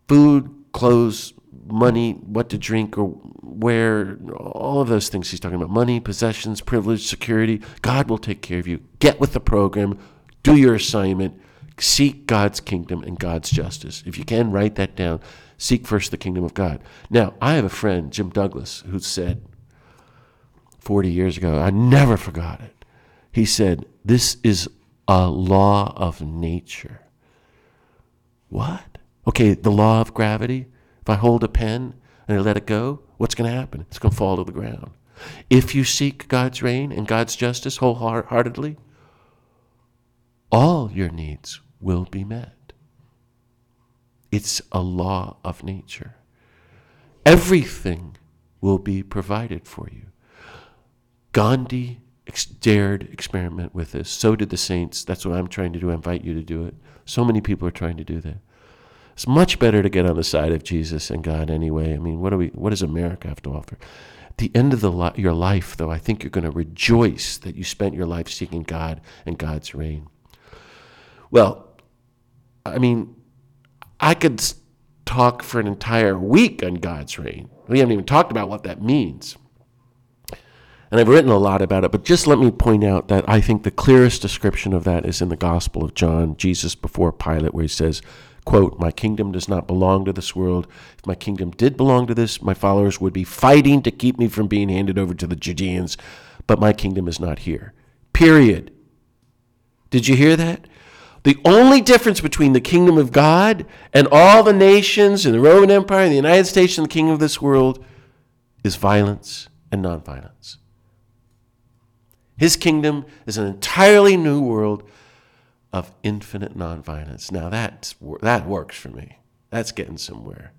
food, clothes, money, what to drink or where, all of those things he's talking about money, possessions, privilege, security. God will take care of you. Get with the program, do your assignment, seek God's kingdom and God's justice. If you can, write that down. Seek first the kingdom of God. Now, I have a friend, Jim Douglass, who said 40 years ago, I never forgot it. He said, This is a law of nature. What? Okay, the law of gravity. If I hold a pen and I let it go, what's going to happen? It's going to fall to the ground. If you seek God's reign and God's justice wholeheartedly, all your needs will be met. It's a law of nature. Everything will be provided for you. Gandhi ex- dared experiment with this. So did the saints. That's what I'm trying to do. I invite you to do it. So many people are trying to do that. It's much better to get on the side of Jesus and God anyway. I mean, what do we? What does America have to offer? At the end of the li- your life, though, I think you're going to rejoice that you spent your life seeking God and God's reign. Well, I mean, I could talk for an entire week on God's reign. We haven't even talked about what that means. And I've written a lot about it, but just let me point out that I think the clearest description of that is in the Gospel of John, Jesus before Pilate, where he says, quote, My kingdom does not belong to this world. If my kingdom did belong to this, my followers would be fighting to keep me from being handed over to the Judeans, but my kingdom is not here. Period. Did you hear that? The only difference between the kingdom of God and all the nations and the Roman Empire and the United States and the kingdom of this world is violence and nonviolence. His kingdom is an entirely new world of infinite nonviolence. Now that's, that works for me. That's getting somewhere.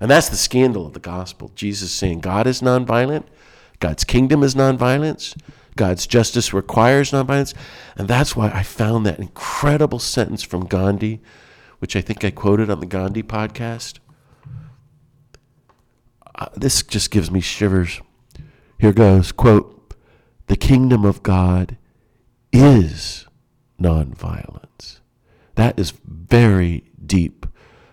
And that's the scandal of the gospel. Jesus saying God is nonviolent, God's kingdom is nonviolence, God's justice requires nonviolence. And that's why I found that incredible sentence from Gandhi, which I think I quoted on the Gandhi podcast. Uh, this just gives me shivers. Here goes quote, The kingdom of God is nonviolence. That is very deep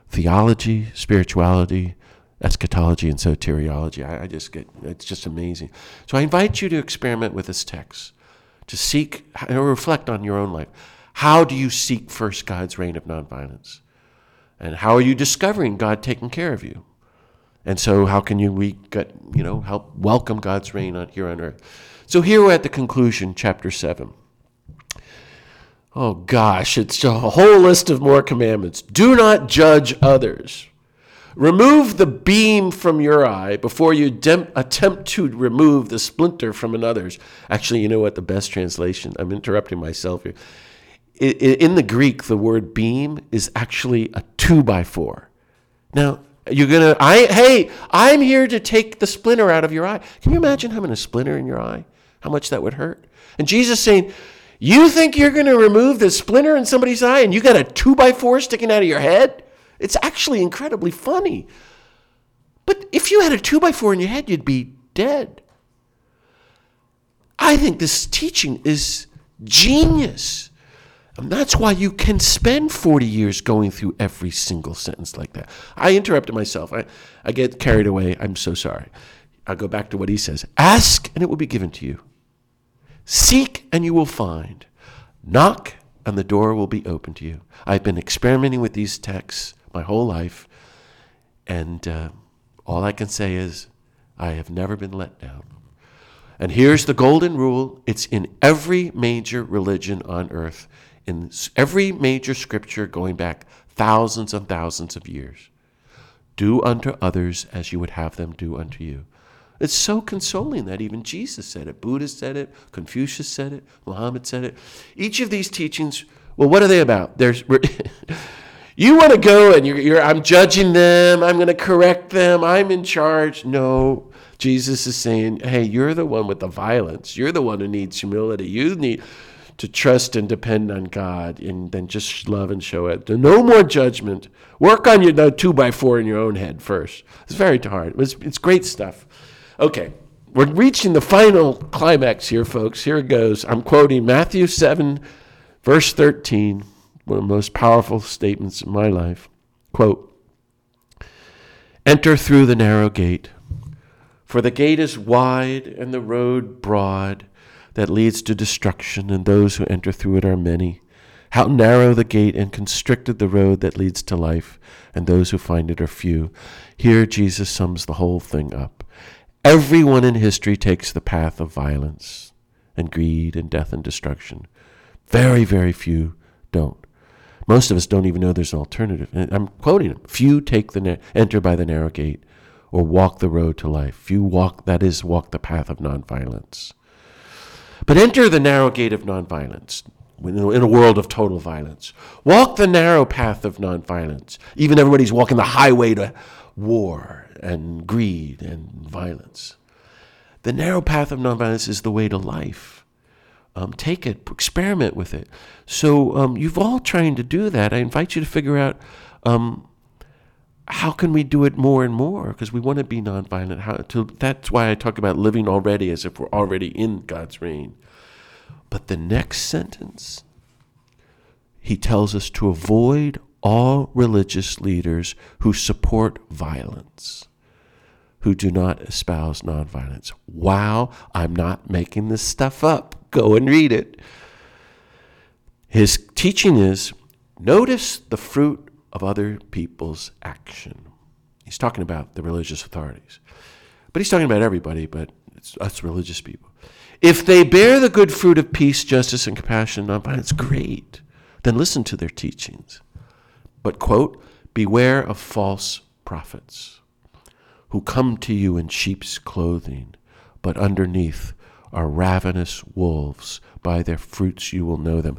theology, spirituality, eschatology, and soteriology. I, I, just get, it's just amazing. So I invite you to experiment with this text, to seek and reflect on your own life. How do you seek first God's reign of nonviolence? And how are you discovering God taking care of you? And so, how can you we get, you know help welcome God's reign on, here on earth? So here we're at the conclusion, chapter seven. Oh gosh, it's a whole list of more commandments. Do not judge others. Remove the beam from your eye before you dem- attempt to remove the splinter from another's. Actually, you know what? The best translation, I'm interrupting myself here. In the Greek, the word beam is actually a two by four. Now, you're gonna, I, hey, I'm here to take the splinter out of your eye. Can you imagine having a splinter in your eye? How much that would hurt? And Jesus saying, you think you're going to remove the splinter in somebody's eye and you got a two by four sticking out of your head? It's actually incredibly funny. But if you had a two by four in your head, you'd be dead. I think this teaching is genius. And that's why you can spend 40 years going through every single sentence like that. I interrupted myself. I, I get carried away. I'm so sorry. I'll go back to what he says Ask, and it will be given to you. Seek and you will find. Knock and the door will be open to you. I've been experimenting with these texts my whole life, and uh, all I can say is I have never been let down. And here's the golden rule it's in every major religion on earth, in every major scripture going back thousands and thousands of years. Do unto others as you would have them do unto you. It's so consoling that even Jesus said it. Buddha said it. Confucius said it. Muhammad said it. Each of these teachings, well, what are they about? There's, You want to go and you're, you're I'm judging them. I'm going to correct them. I'm in charge. No, Jesus is saying, hey, you're the one with the violence. You're the one who needs humility. You need to trust and depend on God and then just love and show it. No more judgment. Work on your two by four in your own head first. It's very hard. It's, it's great stuff. Okay, we're reaching the final climax here, folks. Here it goes. I'm quoting Matthew 7, verse 13 one of the most powerful statements in my life. Quote Enter through the narrow gate, for the gate is wide and the road broad that leads to destruction, and those who enter through it are many. How narrow the gate and constricted the road that leads to life, and those who find it are few. Here Jesus sums the whole thing up. Everyone in history takes the path of violence and greed and death and destruction. Very, very few don't. Most of us don't even know there's an alternative. And I'm quoting him. Few take the na- enter by the narrow gate or walk the road to life. Few walk, that is, walk the path of nonviolence. But enter the narrow gate of nonviolence in a world of total violence. Walk the narrow path of nonviolence. Even everybody's walking the highway to war and greed and violence. The narrow path of nonviolence is the way to life. Um, take it, experiment with it. So um, you've all trying to do that. I invite you to figure out um, how can we do it more and more because we want to be nonviolent. How to, that's why I talk about living already as if we're already in God's reign. But the next sentence, he tells us to avoid all religious leaders who support violence, who do not espouse nonviolence. Wow, I'm not making this stuff up. Go and read it. His teaching is notice the fruit of other people's action. He's talking about the religious authorities. But he's talking about everybody, but it's us religious people. If they bear the good fruit of peace, justice, and compassion, nonviolence, great. Then listen to their teachings. But, quote, beware of false prophets who come to you in sheep's clothing, but underneath are ravenous wolves. By their fruits you will know them.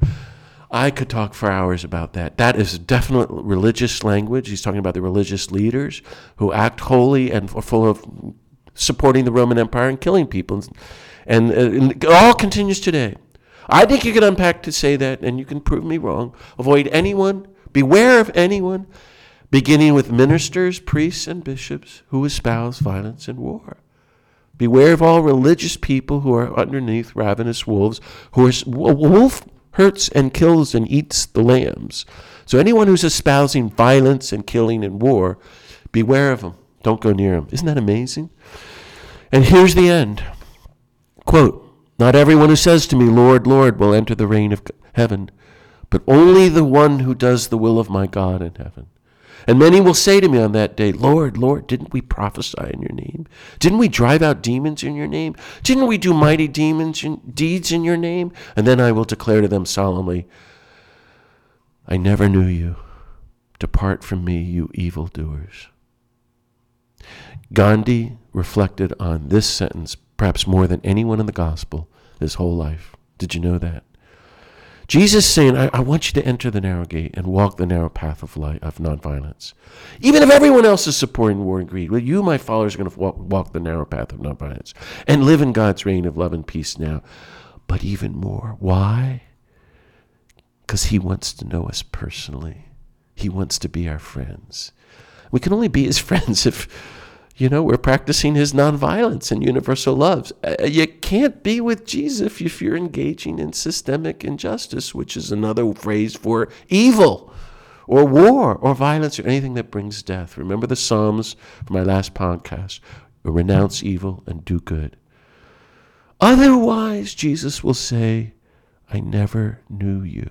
I could talk for hours about that. That is definite religious language. He's talking about the religious leaders who act holy and are full of supporting the Roman Empire and killing people. And, uh, and it all continues today. I think you can unpack to say that, and you can prove me wrong. Avoid anyone, beware of anyone, beginning with ministers, priests, and bishops who espouse violence and war. Beware of all religious people who are underneath ravenous wolves, who are a wolf hurts and kills and eats the lambs. So anyone who's espousing violence and killing and war, beware of them. Don't go near them. Isn't that amazing? And here's the end. Quote, Not everyone who says to me, Lord, Lord, will enter the reign of heaven, but only the one who does the will of my God in heaven. And many will say to me on that day, Lord, Lord, didn't we prophesy in your name? Didn't we drive out demons in your name? Didn't we do mighty demons deeds in your name? And then I will declare to them solemnly, I never knew you. Depart from me, you evildoers. Gandhi reflected on this sentence perhaps more than anyone in the gospel his whole life. Did you know that? Jesus saying, I, I, want you to enter the narrow gate and walk the narrow path of life, of nonviolence. Even if everyone else is supporting war and greed, well, you, my followers, are going to walk, walk the narrow path of nonviolence and live in God's reign of love and peace now. But even more, why? Because He wants to know us personally. He wants to be our friends. We can only be His friends if you know, we're practicing his nonviolence and universal love. Uh, you can't be with Jesus if you're engaging in systemic injustice, which is another phrase for evil or war or violence or anything that brings death. Remember the Psalms from my last podcast renounce evil and do good. Otherwise, Jesus will say, I never knew you.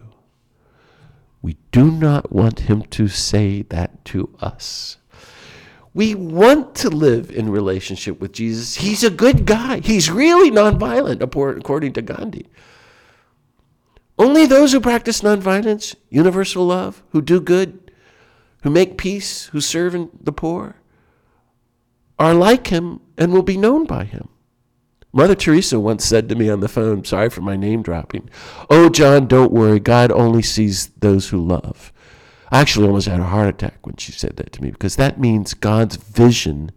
We do not want him to say that to us. We want to live in relationship with Jesus. He's a good guy. He's really nonviolent, according to Gandhi. Only those who practice nonviolence, universal love, who do good, who make peace, who serve the poor, are like him and will be known by him. Mother Teresa once said to me on the phone, sorry for my name dropping, Oh, John, don't worry. God only sees those who love. I actually almost had a heart attack when she said that to me because that means God's vision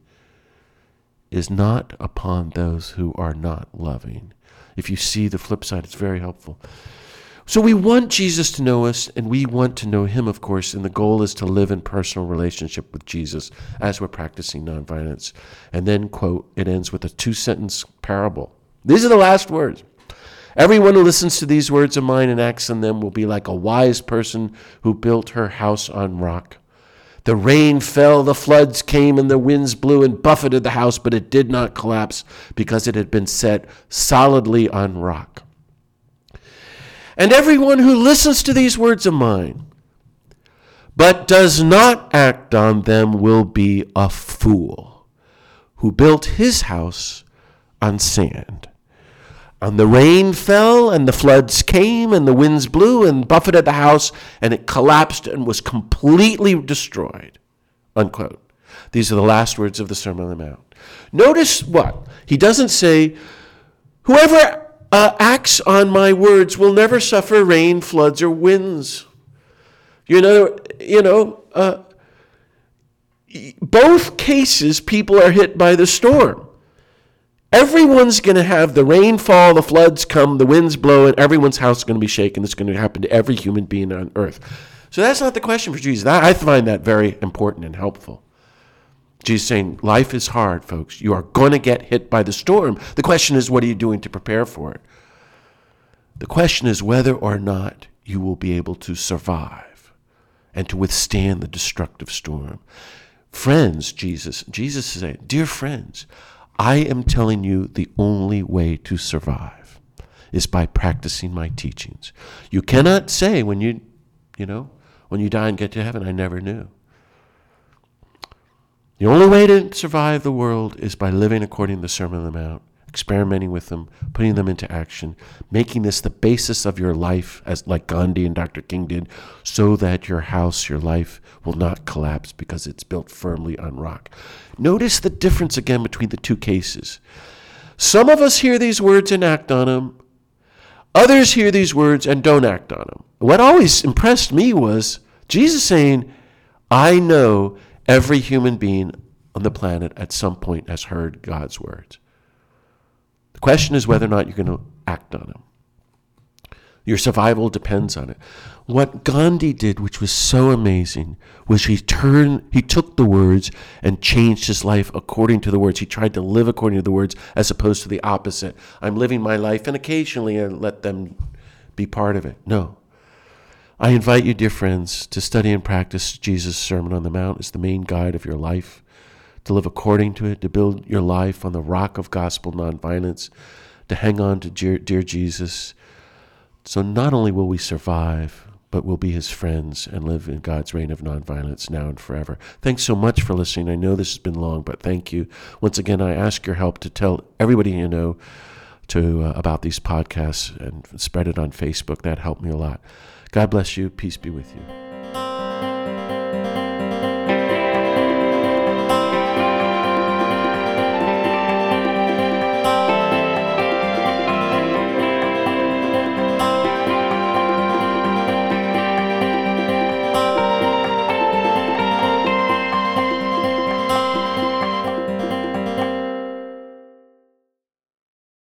is not upon those who are not loving. If you see the flip side, it's very helpful. So we want Jesus to know us, and we want to know him, of course, and the goal is to live in personal relationship with Jesus as we're practicing nonviolence. And then, quote, it ends with a two sentence parable. These are the last words. Everyone who listens to these words of mine and acts on them will be like a wise person who built her house on rock. The rain fell, the floods came, and the winds blew and buffeted the house, but it did not collapse because it had been set solidly on rock. And everyone who listens to these words of mine but does not act on them will be a fool who built his house on sand. And the rain fell, and the floods came, and the winds blew and buffeted the house, and it collapsed and was completely destroyed. Unquote. These are the last words of the Sermon on the Mount. Notice what? He doesn't say, Whoever uh, acts on my words will never suffer rain, floods, or winds. You know, you know, uh, both cases people are hit by the storm. Everyone's going to have the rainfall, the floods come, the winds blow, and everyone's house is going to be shaken. It's going to happen to every human being on earth. So that's not the question for Jesus. I find that very important and helpful. Jesus saying, life is hard, folks. You are going to get hit by the storm. The question is, what are you doing to prepare for it? The question is whether or not you will be able to survive and to withstand the destructive storm. Friends, Jesus, Jesus is saying, dear friends, I am telling you the only way to survive is by practicing my teachings. You cannot say when you, you know, when you die and get to heaven, I never knew. The only way to survive the world is by living according to the Sermon on the Mount, experimenting with them, putting them into action, making this the basis of your life, as like Gandhi and Dr. King did, so that your house, your life will not collapse because it's built firmly on rock. Notice the difference again between the two cases. Some of us hear these words and act on them. Others hear these words and don't act on them. What always impressed me was Jesus saying, I know every human being on the planet at some point has heard God's words. The question is whether or not you're going to act on them. Your survival depends on it. What Gandhi did, which was so amazing, was he turned, he took the words and changed his life according to the words. He tried to live according to the words as opposed to the opposite. I'm living my life and occasionally I let them be part of it. No. I invite you, dear friends, to study and practice Jesus' Sermon on the Mount as the main guide of your life, to live according to it, to build your life on the rock of gospel nonviolence, to hang on to dear, dear Jesus. So not only will we survive, but we'll be his friends and live in God's reign of nonviolence now and forever. Thanks so much for listening. I know this has been long, but thank you. Once again, I ask your help to tell everybody you know to uh, about these podcasts and spread it on Facebook. That helped me a lot. God bless you. Peace be with you.